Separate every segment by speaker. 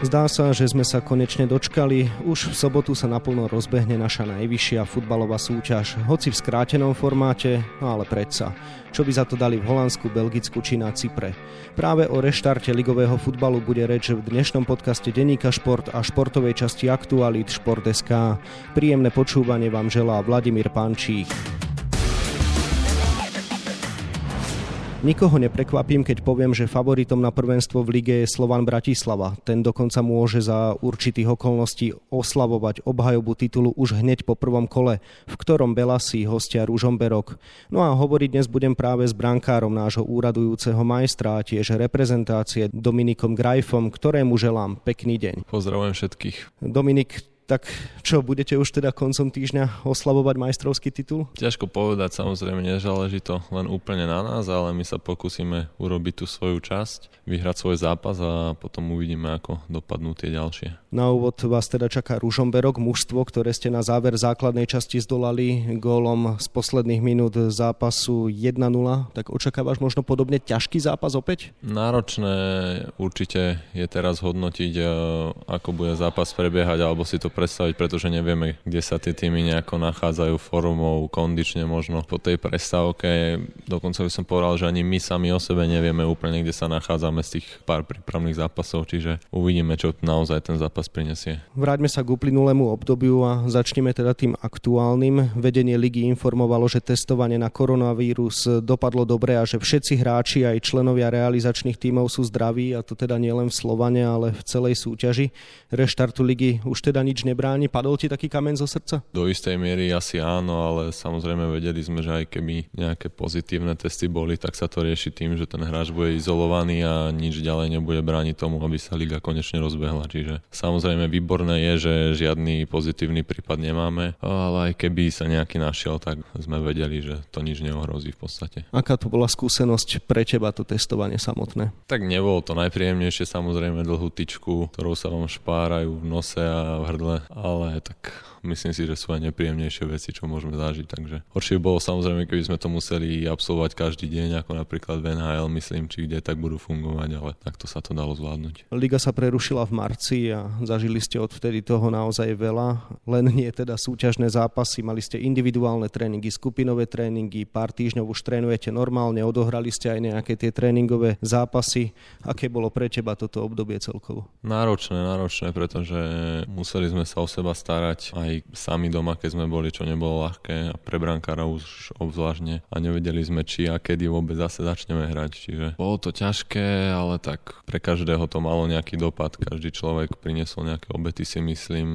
Speaker 1: Zdá sa, že sme sa konečne dočkali. Už v sobotu sa naplno rozbehne naša najvyššia futbalová súťaž, hoci v skrátenom formáte, no ale predsa. Čo by za to dali v Holandsku, Belgicku či na Cypre? Práve o reštarte ligového futbalu bude reč v dnešnom podcaste Deníka Šport a športovej časti Aktualit Šport.sk. Príjemné počúvanie vám želá Vladimír Pančík. Nikoho neprekvapím, keď poviem, že favoritom na prvenstvo v lige je Slovan Bratislava. Ten dokonca môže za určitých okolností oslavovať obhajobu titulu už hneď po prvom kole, v ktorom Belasi hostia Ružomberok. No a hovoriť dnes budem práve s brankárom nášho úradujúceho majstra a tiež reprezentácie Dominikom Grajfom, ktorému želám pekný deň.
Speaker 2: Pozdravujem všetkých.
Speaker 1: Dominik, tak čo, budete už teda koncom týždňa oslavovať majstrovský titul?
Speaker 2: Ťažko povedať, samozrejme nezáleží to len úplne na nás, ale my sa pokúsime urobiť tú svoju časť, vyhrať svoj zápas a potom uvidíme, ako dopadnú tie ďalšie.
Speaker 1: Na úvod vás teda čaká Ružomberok, mužstvo, ktoré ste na záver základnej časti zdolali gólom z posledných minút zápasu 1-0. Tak očakávaš možno podobne ťažký zápas opäť?
Speaker 2: Náročné určite je teraz hodnotiť, e, ako bude zápas prebiehať, alebo si to predstaviť, pretože nevieme, kde sa tie týmy nejako nachádzajú formou, kondične možno po tej prestávke. Dokonca by som povedal, že ani my sami o sebe nevieme úplne, kde sa nachádzame z tých pár prípravných zápasov, čiže uvidíme, čo naozaj ten zápas prinesie.
Speaker 1: Vráťme sa k uplynulému obdobiu a začneme teda tým aktuálnym. Vedenie ligy informovalo, že testovanie na koronavírus dopadlo dobre a že všetci hráči aj členovia realizačných tímov sú zdraví a to teda nielen v Slovane, ale v celej súťaži. Reštartu ligy už teda nič nebráni. Padol ti taký kamen zo srdca?
Speaker 2: Do istej miery asi áno, ale samozrejme vedeli sme, že aj keby nejaké pozitívne testy boli, tak sa to rieši tým, že ten hráč bude izolovaný a nič ďalej nebude brániť tomu, aby sa liga konečne rozbehla. Čiže samozrejme výborné je, že žiadny pozitívny prípad nemáme, ale aj keby sa nejaký našiel, tak sme vedeli, že to nič neohrozí v podstate.
Speaker 1: Aká to bola skúsenosť pre teba to testovanie samotné?
Speaker 2: Tak nebolo to najpríjemnejšie, samozrejme dlhú tyčku, ktorou sa vám špárajú v nose a v hrdle, ale tak myslím si, že sú aj nepríjemnejšie veci, čo môžeme zažiť. Takže horšie bolo samozrejme, keby sme to museli absolvovať každý deň, ako napríklad v NHL, myslím, či kde tak budú fungovať, ale takto sa to dalo zvládnuť.
Speaker 1: Liga sa prerušila v marci a zažili ste odvtedy toho naozaj veľa, len nie teda súťažné zápasy, mali ste individuálne tréningy, skupinové tréningy, pár týždňov už trénujete normálne, odohrali ste aj nejaké tie tréningové zápasy. Aké bolo pre teba toto obdobie celkovo?
Speaker 2: Náročné, náročné, pretože museli sme sa o seba starať aj aj sami doma, keď sme boli, čo nebolo ľahké a pre brankára už obzvláštne a nevedeli sme, či a kedy vôbec zase začneme hrať. Čiže bolo to ťažké, ale tak pre každého to malo nejaký dopad. Každý človek priniesol nejaké obety si myslím.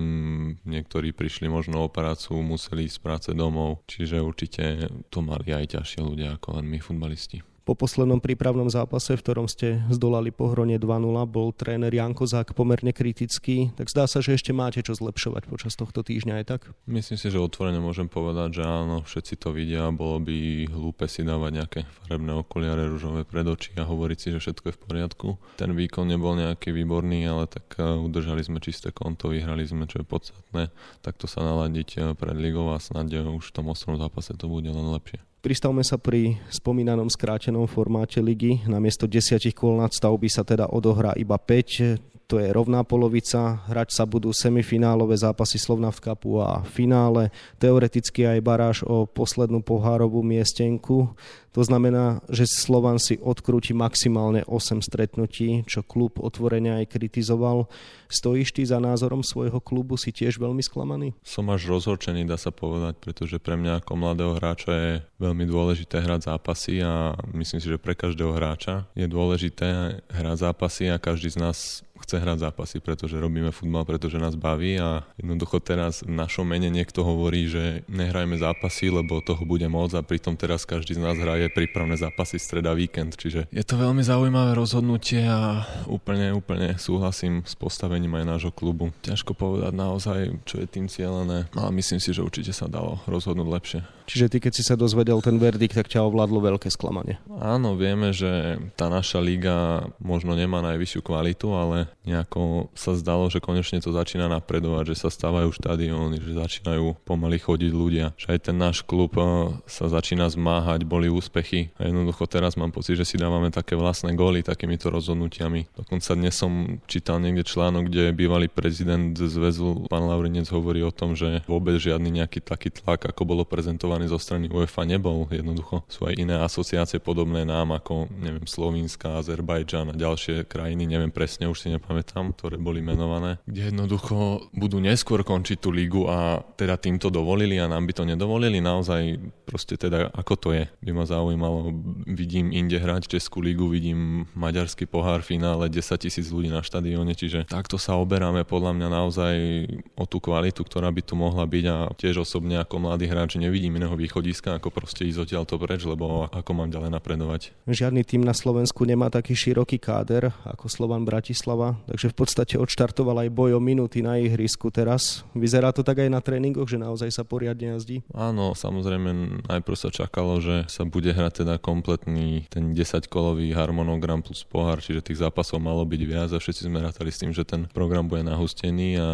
Speaker 2: Niektorí prišli možno o prácu, museli ísť z práce domov, čiže určite to mali aj ťažšie ľudia ako len my futbalisti.
Speaker 1: Po poslednom prípravnom zápase, v ktorom ste zdolali pohronie 2-0, bol tréner Janko Zák pomerne kritický, tak zdá sa, že ešte máte čo zlepšovať počas tohto týždňa aj tak?
Speaker 2: Myslím si, že otvorene môžem povedať, že áno, všetci to vidia, bolo by hlúpe si dávať nejaké farebné okuliare rúžové pred oči a hovoriť si, že všetko je v poriadku. Ten výkon nebol nejaký výborný, ale tak eh, udržali sme čisté konto, vyhrali sme, čo je podstatné. Takto sa naladiť pred ligou a snáď už v tom osmom zápase to bude len lepšie.
Speaker 1: Pristavme sa pri spomínanom skrátenom formáte ligy. Namiesto desiatich kôl nadstavby sa teda odohrá iba 5 to je rovná polovica. Hrať sa budú semifinálové zápasy Slovnaft Cupu a finále. Teoreticky aj baráž o poslednú pohárovú miestenku. To znamená, že Slovan si odkrúti maximálne 8 stretnutí, čo klub otvorene aj kritizoval. Stojíš ty za názorom svojho klubu, si tiež veľmi sklamaný?
Speaker 2: Som až rozhorčený, dá sa povedať, pretože pre mňa ako mladého hráča je veľmi dôležité hrať zápasy a myslím si, že pre každého hráča je dôležité hrať zápasy a každý z nás chce hrať zápasy, pretože robíme futbal, pretože nás baví a jednoducho teraz v našom mene niekto hovorí, že nehrajme zápasy, lebo toho bude môcť a pritom teraz každý z nás hraje prípravné zápasy streda víkend, čiže je to veľmi zaujímavé rozhodnutie a úplne, úplne súhlasím s postavením aj nášho klubu. Ťažko povedať naozaj, čo je tým cieľené, ale myslím si, že určite sa dalo rozhodnúť lepšie.
Speaker 1: Čiže ty, keď si sa dozvedel ten verdikt, tak ťa ovládlo veľké sklamanie.
Speaker 2: Áno, vieme, že tá naša liga možno nemá najvyššiu kvalitu, ale nejako sa zdalo, že konečne to začína napredovať, že sa stávajú štadióny, že začínajú pomaly chodiť ľudia, že aj ten náš klub eh, sa začína zmáhať, boli úspechy a jednoducho teraz mám pocit, že si dávame také vlastné góly takýmito rozhodnutiami. Dokonca dnes som čítal niekde článok, kde bývalý prezident zväzu pán Laurinec hovorí o tom, že vôbec žiadny nejaký taký tlak, ako bolo prezentovaný zo strany UEFA nebol. Jednoducho sú aj iné asociácie podobné nám, ako neviem, Slovínska, Azerbajdžan a ďalšie krajiny, neviem presne, už si nepamätám, ktoré boli menované, kde jednoducho budú neskôr končiť tú lígu a teda týmto dovolili a nám by to nedovolili. Naozaj proste teda ako to je, by ma zaujímalo. Vidím inde hrať Českú lígu, vidím maďarský pohár finále, 10 tisíc ľudí na štadióne, čiže takto sa oberáme podľa mňa naozaj o tú kvalitu, ktorá by tu mohla byť a tiež osobne ako mladý hráč nevidím iného východiska, ako proste ísť odtiaľ to preč, lebo ako mám ďalej napredovať.
Speaker 1: Žiadny tým na Slovensku nemá taký široký káder ako Slovan Bratislava, takže v podstate odštartoval aj boj o minúty na ihrisku teraz. Vyzerá to tak aj na tréningoch, že naozaj sa poriadne jazdí?
Speaker 2: Áno, samozrejme najprv sa čakalo, že sa bude hrať teda kompletný ten 10-kolový harmonogram plus pohár, čiže tých zápasov malo byť viac a všetci sme rátali s tým, že ten program bude nahustený a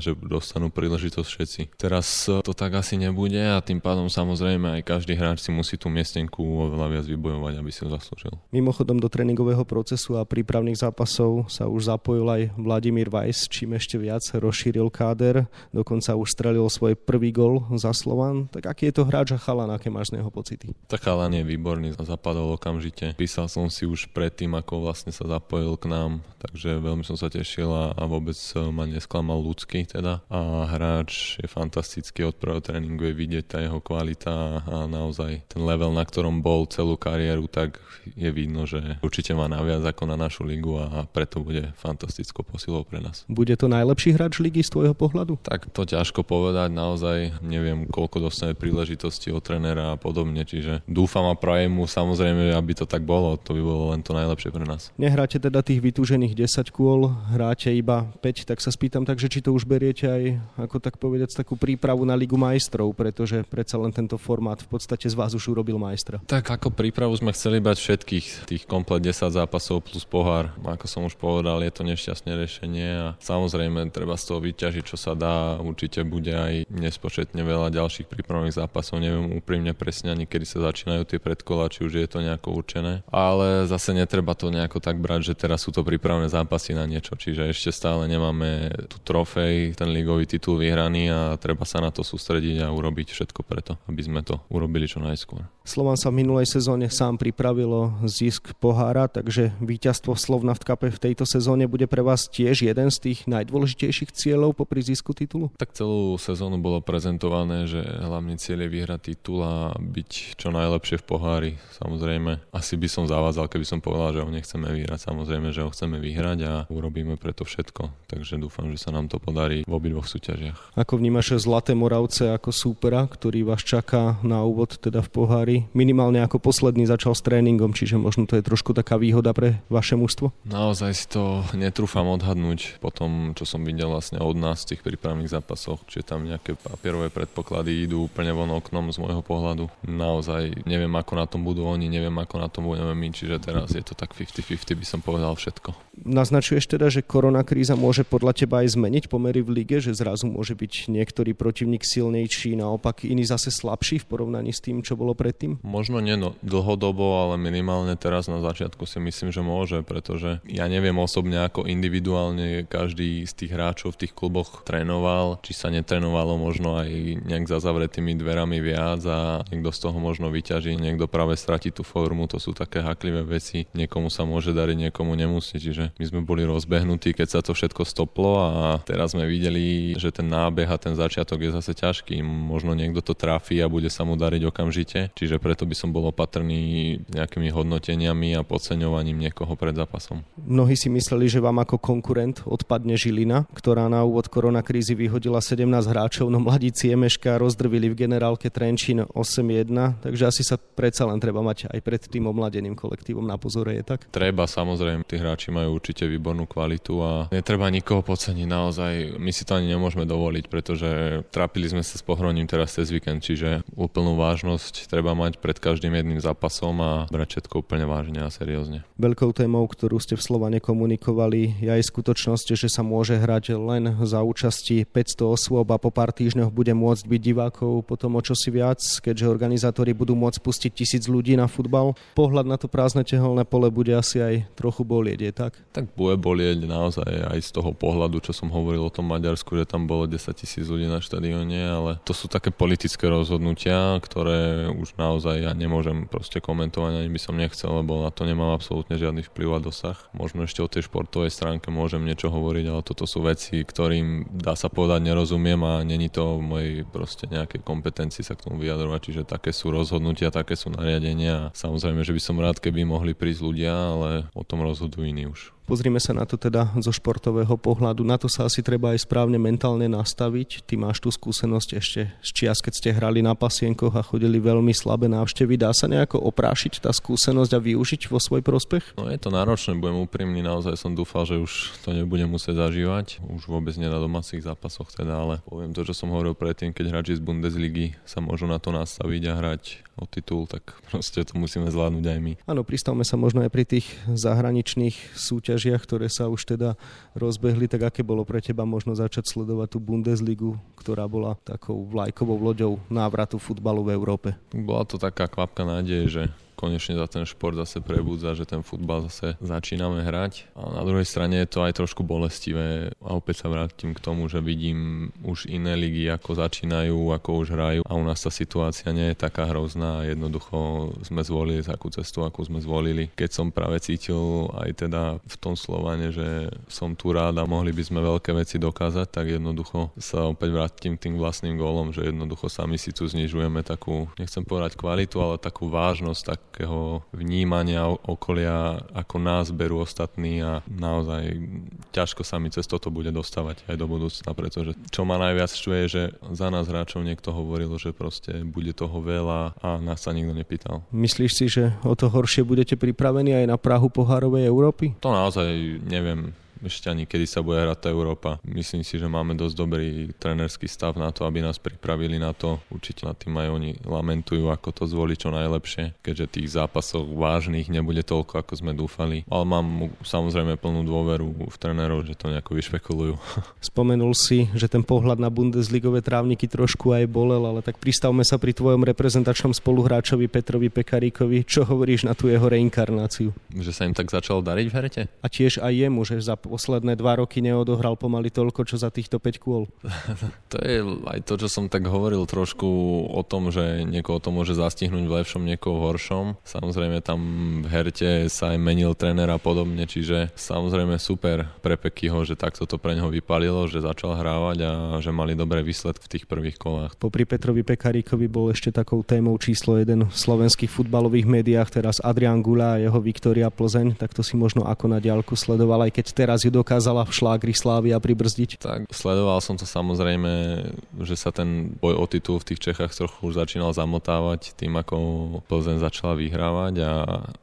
Speaker 2: že dostanú príležitosť všetci. Teraz to tak asi nebude a tým pádom samozrejme aj každý hráč si musí tú miestenku oveľa viac vybojovať, aby si ho zaslúžil.
Speaker 1: Mimochodom do tréningového procesu a prípravných zápasov sa už zapojil aj Vladimír Vajs, čím ešte viac rozšíril káder, dokonca už strelil svoj prvý gol za Slovan. Tak aký je to hráč a chalan, aké máš z neho pocity?
Speaker 2: Tak chalan je výborný, zapadol okamžite. Písal som si už predtým, ako vlastne sa zapojil k nám, takže veľmi som sa tešil a, a vôbec ma nesklamal ľudský teda. A hráč je fantastický, od prvého tréningu je vidieť tá jeho kvalita a naozaj ten level, na ktorom bol celú kariéru, tak je vidno, že určite má naviac ako na našu ligu a preto bude fantastickou posilou pre nás.
Speaker 1: Bude to najlepší hráč ligy z tvojho pohľadu?
Speaker 2: Tak to ťažko povedať, naozaj neviem, koľko dostane príležitosti od trénera a podobne, čiže dúfam a prajem mu samozrejme, aby to tak bolo, to by bolo len to najlepšie pre nás.
Speaker 1: Nehráte teda tých vytúžených 10 kôl, hráte iba 5, tak sa spýtam takže, či to už beriete aj ako tak povedať takú prípravu na Ligu majstrov, pretože predsa len tento formát v podstate z vás už urobil majstra.
Speaker 2: Tak ako prípravu sme chceli brať všetkých, tých komplet 10 zápasov plus pohár. Ako som už povedal, je to nešťastné riešenie a samozrejme treba z toho vyťažiť, čo sa dá. Určite bude aj nespočetne veľa ďalších prípravných zápasov. Neviem úprimne presne ani kedy sa začínajú tie predkola, či už je to nejako určené. Ale zase netreba to nejako tak brať, že teraz sú to prípravné zápasy na niečo. Čiže ešte stále nemáme tu trofej, ten ligový titul vyhraný a treba sa na to sústrediť a urobiť všetko preto, aby sme to urobili čo najskôr.
Speaker 1: Slovan sa v minulej sezóne sám pripravilo zisk pohára, takže víťazstvo Slovna v Kape v tejto sezóne bude pre vás tiež jeden z tých najdôležitejších cieľov popri zisku titulu?
Speaker 2: Tak celú sezónu bolo prezentované, že hlavný cieľ je vyhrať titul a byť čo najlepšie v pohári. Samozrejme, asi by som zavádzal, keby som povedal, že ho nechceme vyhrať. Samozrejme, že ho chceme vyhrať a urobíme preto všetko. Takže dúfam, že sa nám to podarí v obidvoch súťažiach.
Speaker 1: Ako vnímaš Zlaté Moravce ako súpera, ktorý vás čaká na úvod teda v pohári? Minimálne ako posledný začal s tréningom, čiže možno to je trošku taká výhoda pre vaše mužstvo?
Speaker 2: Naozaj si to netrúfam odhadnúť po tom, čo som videl vlastne od nás v tých prípravných zápasoch, či tam nejaké papierové predpoklady idú úplne von oknom z môjho pohľadu. Naozaj neviem, ako na tom budú oni, neviem, ako na tom budeme my, čiže teraz je to tak 50-50, by som povedal všetko.
Speaker 1: Naznačuješ teda, že korona kríza môže podľa teba aj zmeniť pomery v lige, že zrazu môže byť niektorý protivník silnejší, naopak iný zase slabší v porovnaní s tým, čo bolo predtým?
Speaker 2: Možno nie no, dlhodobo, ale minimálne teraz na začiatku si myslím, že môže, pretože ja neviem osobne, ako individuálne každý z tých hráčov v tých kluboch trénoval, či sa netrénovalo možno aj nejak za zavretými dverami viac a niekto z toho možno vyťaží, niekto práve stratí tú formu, to sú také haklivé veci, niekomu sa môže dariť, niekomu nemusí, čiže my sme boli rozbehnutí, keď sa to všetko stoplo a teraz sme videli, že ten nábeh a ten začiatok je zase ťažký. Možno niekto to trafí a bude sa mu dariť okamžite, čiže preto by som bol opatrný nejakými hodnoteniami a podceňovaním niekoho pred zápasom.
Speaker 1: Mnohí si mysleli, že vám ako konkurent odpadne Žilina, ktorá na úvod koronakrízy vyhodila 17 hráčov, no mladíci Emeška rozdrvili v generálke Trenčín 8-1, takže asi sa predsa len treba mať aj pred tým omladeným kolektívom na pozore, je tak?
Speaker 2: Treba, samozrejme, tí hráči majú určite výbornú kvalitu a netreba nikoho podceniť naozaj. My si to ani nemôžeme dovoliť, pretože trápili sme sa s pohroním teraz cez víkend, čiže úplnú vážnosť treba mať pred každým jedným zápasom a brať všetko úplne vážne a seriózne.
Speaker 1: Veľkou témou, ktorú ste v Slovane komunikovali, komentovali aj skutočnosť, že sa môže hrať len za účasti 500 osôb a po pár týždňoch bude môcť byť divákov potom o čosi viac, keďže organizátori budú môcť pustiť tisíc ľudí na futbal. Pohľad na to prázdne tehelné pole bude asi aj trochu bolieť, je tak?
Speaker 2: Tak bude bolieť naozaj aj z toho pohľadu, čo som hovoril o tom Maďarsku, že tam bolo 10 tisíc ľudí na štadióne, ale to sú také politické rozhodnutia, ktoré už naozaj ja nemôžem proste komentovať, ani by som nechcel, lebo na to nemám absolútne žiadny vplyv a dosah. Možno ešte o tej športovej stránke môžem niečo hovoriť, ale toto sú veci, ktorým dá sa povedať nerozumiem a není to v mojej proste nejakej kompetencii sa k tomu vyjadrovať, čiže také sú rozhodnutia, také sú nariadenia. Samozrejme, že by som rád, keby mohli prísť ľudia, ale o tom rozhodujú iní už.
Speaker 1: Pozrime sa na to teda zo športového pohľadu. Na to sa asi treba aj správne mentálne nastaviť. Ty máš tú skúsenosť ešte z čias, keď ste hrali na pasienkoch a chodili veľmi slabé návštevy. Dá sa nejako oprášiť tá skúsenosť a využiť vo svoj prospech?
Speaker 2: No je to náročné, budem úprimný, naozaj som dúfal, že už to nebudem musieť zažívať. Už vôbec nie na domácich zápasoch teda, ale poviem to, čo som hovoril predtým, keď hráči z Bundesligy sa môžu na to nastaviť a hrať o titul, tak proste to musíme zvládnuť aj my.
Speaker 1: Áno, pristavme sa možno aj pri tých zahraničných súťažiach, ktoré sa už teda rozbehli, tak aké bolo pre teba možno začať sledovať tú Bundesligu, ktorá bola takou vlajkovou loďou návratu futbalu v Európe?
Speaker 2: Bola to taká kvapka nádeje, že konečne za ten šport zase prebudza, že ten futbal zase začíname hrať. A na druhej strane je to aj trošku bolestivé a opäť sa vrátim k tomu, že vidím už iné ligy, ako začínajú, ako už hrajú a u nás tá situácia nie je taká hrozná jednoducho sme zvolili takú cestu, akú sme zvolili. Keď som práve cítil aj teda v tom Slovane, že som tu rád a mohli by sme veľké veci dokázať, tak jednoducho sa opäť vrátim k tým vlastným gólom, že jednoducho sami si tu znižujeme takú, nechcem povedať kvalitu, ale takú vážnosť, tak takého vnímania okolia, ako nás berú ostatní a naozaj ťažko sa mi cez toto bude dostávať aj do budúcna, pretože čo ma najviac štve, že za nás hráčov niekto hovoril, že proste bude toho veľa a nás sa nikto nepýtal.
Speaker 1: Myslíš si, že o to horšie budete pripravení aj na Prahu pohárovej Európy?
Speaker 2: To naozaj neviem ešte ani kedy sa bude hrať tá Európa. Myslím si, že máme dosť dobrý trénerský stav na to, aby nás pripravili na to. Určite na tým aj oni lamentujú, ako to zvoliť čo najlepšie, keďže tých zápasov vážnych nebude toľko, ako sme dúfali. Ale mám samozrejme plnú dôveru v trénerov, že to nejako vyšpekulujú.
Speaker 1: Spomenul si, že ten pohľad na Bundesligové trávniky trošku aj bolel, ale tak pristavme sa pri tvojom reprezentačnom spoluhráčovi Petrovi Pekaríkovi. Čo hovoríš na tú jeho reinkarnáciu?
Speaker 2: Že sa im tak začalo dariť v herete?
Speaker 1: A tiež aj jemu, že za posledné dva roky neodohral pomaly toľko, čo za týchto 5 kôl.
Speaker 2: to je aj to, čo som tak hovoril trošku o tom, že niekoho to môže zastihnúť v lepšom, niekoho v horšom. Samozrejme tam v herte sa aj menil tréner a podobne, čiže samozrejme super pre Pekyho, že takto to pre neho vypalilo, že začal hrávať a že mali dobré výsledky v tých prvých kolách.
Speaker 1: Popri Petrovi Pekaríkovi bol ešte takou témou číslo jeden v slovenských futbalových médiách, teraz Adrian Gula a jeho Viktoria Plzeň, tak to si možno ako na diálku sledoval, aj keď teraz ju dokázala v šlágri Slávia pribrzdiť?
Speaker 2: Tak sledoval som to samozrejme, že sa ten boj o titul v tých Čechách trochu už začínal zamotávať tým, ako Plzeň začala vyhrávať a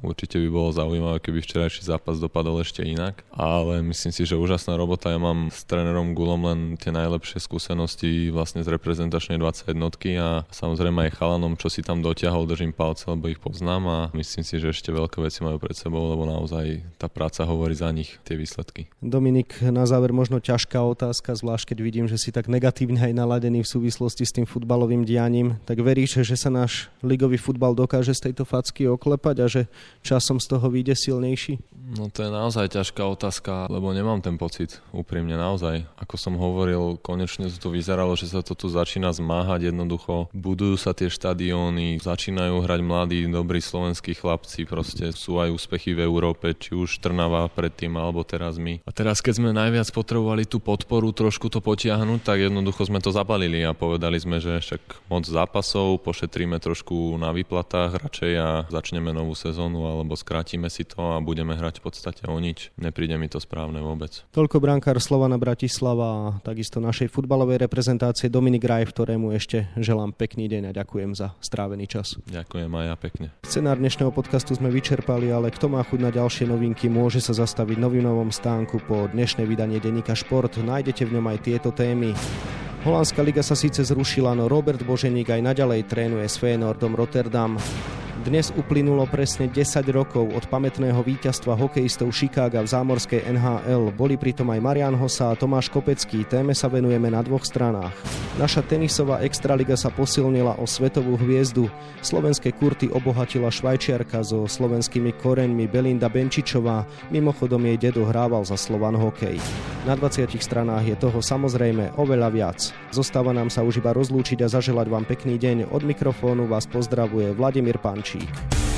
Speaker 2: určite by bolo zaujímavé, keby včerajší zápas dopadol ešte inak. Ale myslím si, že úžasná robota. Ja mám s trénerom Gulom len tie najlepšie skúsenosti vlastne z reprezentačnej 21 a samozrejme aj chalanom, čo si tam dotiahol, držím palce, lebo ich poznám a myslím si, že ešte veľké veci majú pred sebou, lebo naozaj tá práca hovorí za nich tie výsledky.
Speaker 1: Dominik, na záver možno ťažká otázka, zvlášť keď vidím, že si tak negatívne aj naladený v súvislosti s tým futbalovým dianím. Tak veríš, že sa náš ligový futbal dokáže z tejto facky oklepať a že časom z toho vyjde silnejší?
Speaker 2: No to je naozaj ťažká otázka, lebo nemám ten pocit, úprimne naozaj. Ako som hovoril, konečne to vyzeralo, že sa to tu začína zmáhať jednoducho. Budujú sa tie štadióny, začínajú hrať mladí, dobrí slovenskí chlapci, proste sú aj úspechy v Európe, či už Trnava predtým, alebo teraz my. A teraz, keď sme najviac potrebovali tú podporu trošku to potiahnuť, tak jednoducho sme to zapalili a povedali sme, že však moc zápasov, pošetríme trošku na výplatách radšej a začneme novú sezónu alebo skrátime si to a budeme hrať v podstate o nič. Nepríde mi to správne vôbec.
Speaker 1: Toľko brankár Slovana Bratislava a takisto našej futbalovej reprezentácie Dominik Raj, ktorému ešte želám pekný deň a ďakujem za strávený čas.
Speaker 2: Ďakujem aj ja pekne.
Speaker 1: Scenár dnešného podcastu sme vyčerpali, ale kto má chuť na ďalšie novinky, môže sa zastaviť novým novom stánku po dnešné vydanie denníka Šport. Nájdete v ňom aj tieto témy. Holandská liga sa síce zrušila, no Robert Boženík aj naďalej trénuje s Feyenoordom Rotterdam. Dnes uplynulo presne 10 rokov od pamätného víťazstva hokejistov Chicaga v zámorskej NHL. Boli pritom aj Marian Hosa a Tomáš Kopecký. Téme sa venujeme na dvoch stranách. Naša tenisová extraliga sa posilnila o svetovú hviezdu. Slovenské kurty obohatila švajčiarka so slovenskými koreňmi Belinda Benčičová. Mimochodom jej dedo hrával za Slovan hokej. Na 20 stranách je toho samozrejme oveľa viac. Zostáva nám sa už iba rozlúčiť a zaželať vám pekný deň. Od mikrofónu vás pozdravuje Vladimír cheek.